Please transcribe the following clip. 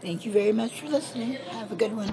Thank you very much for listening. Have a good one.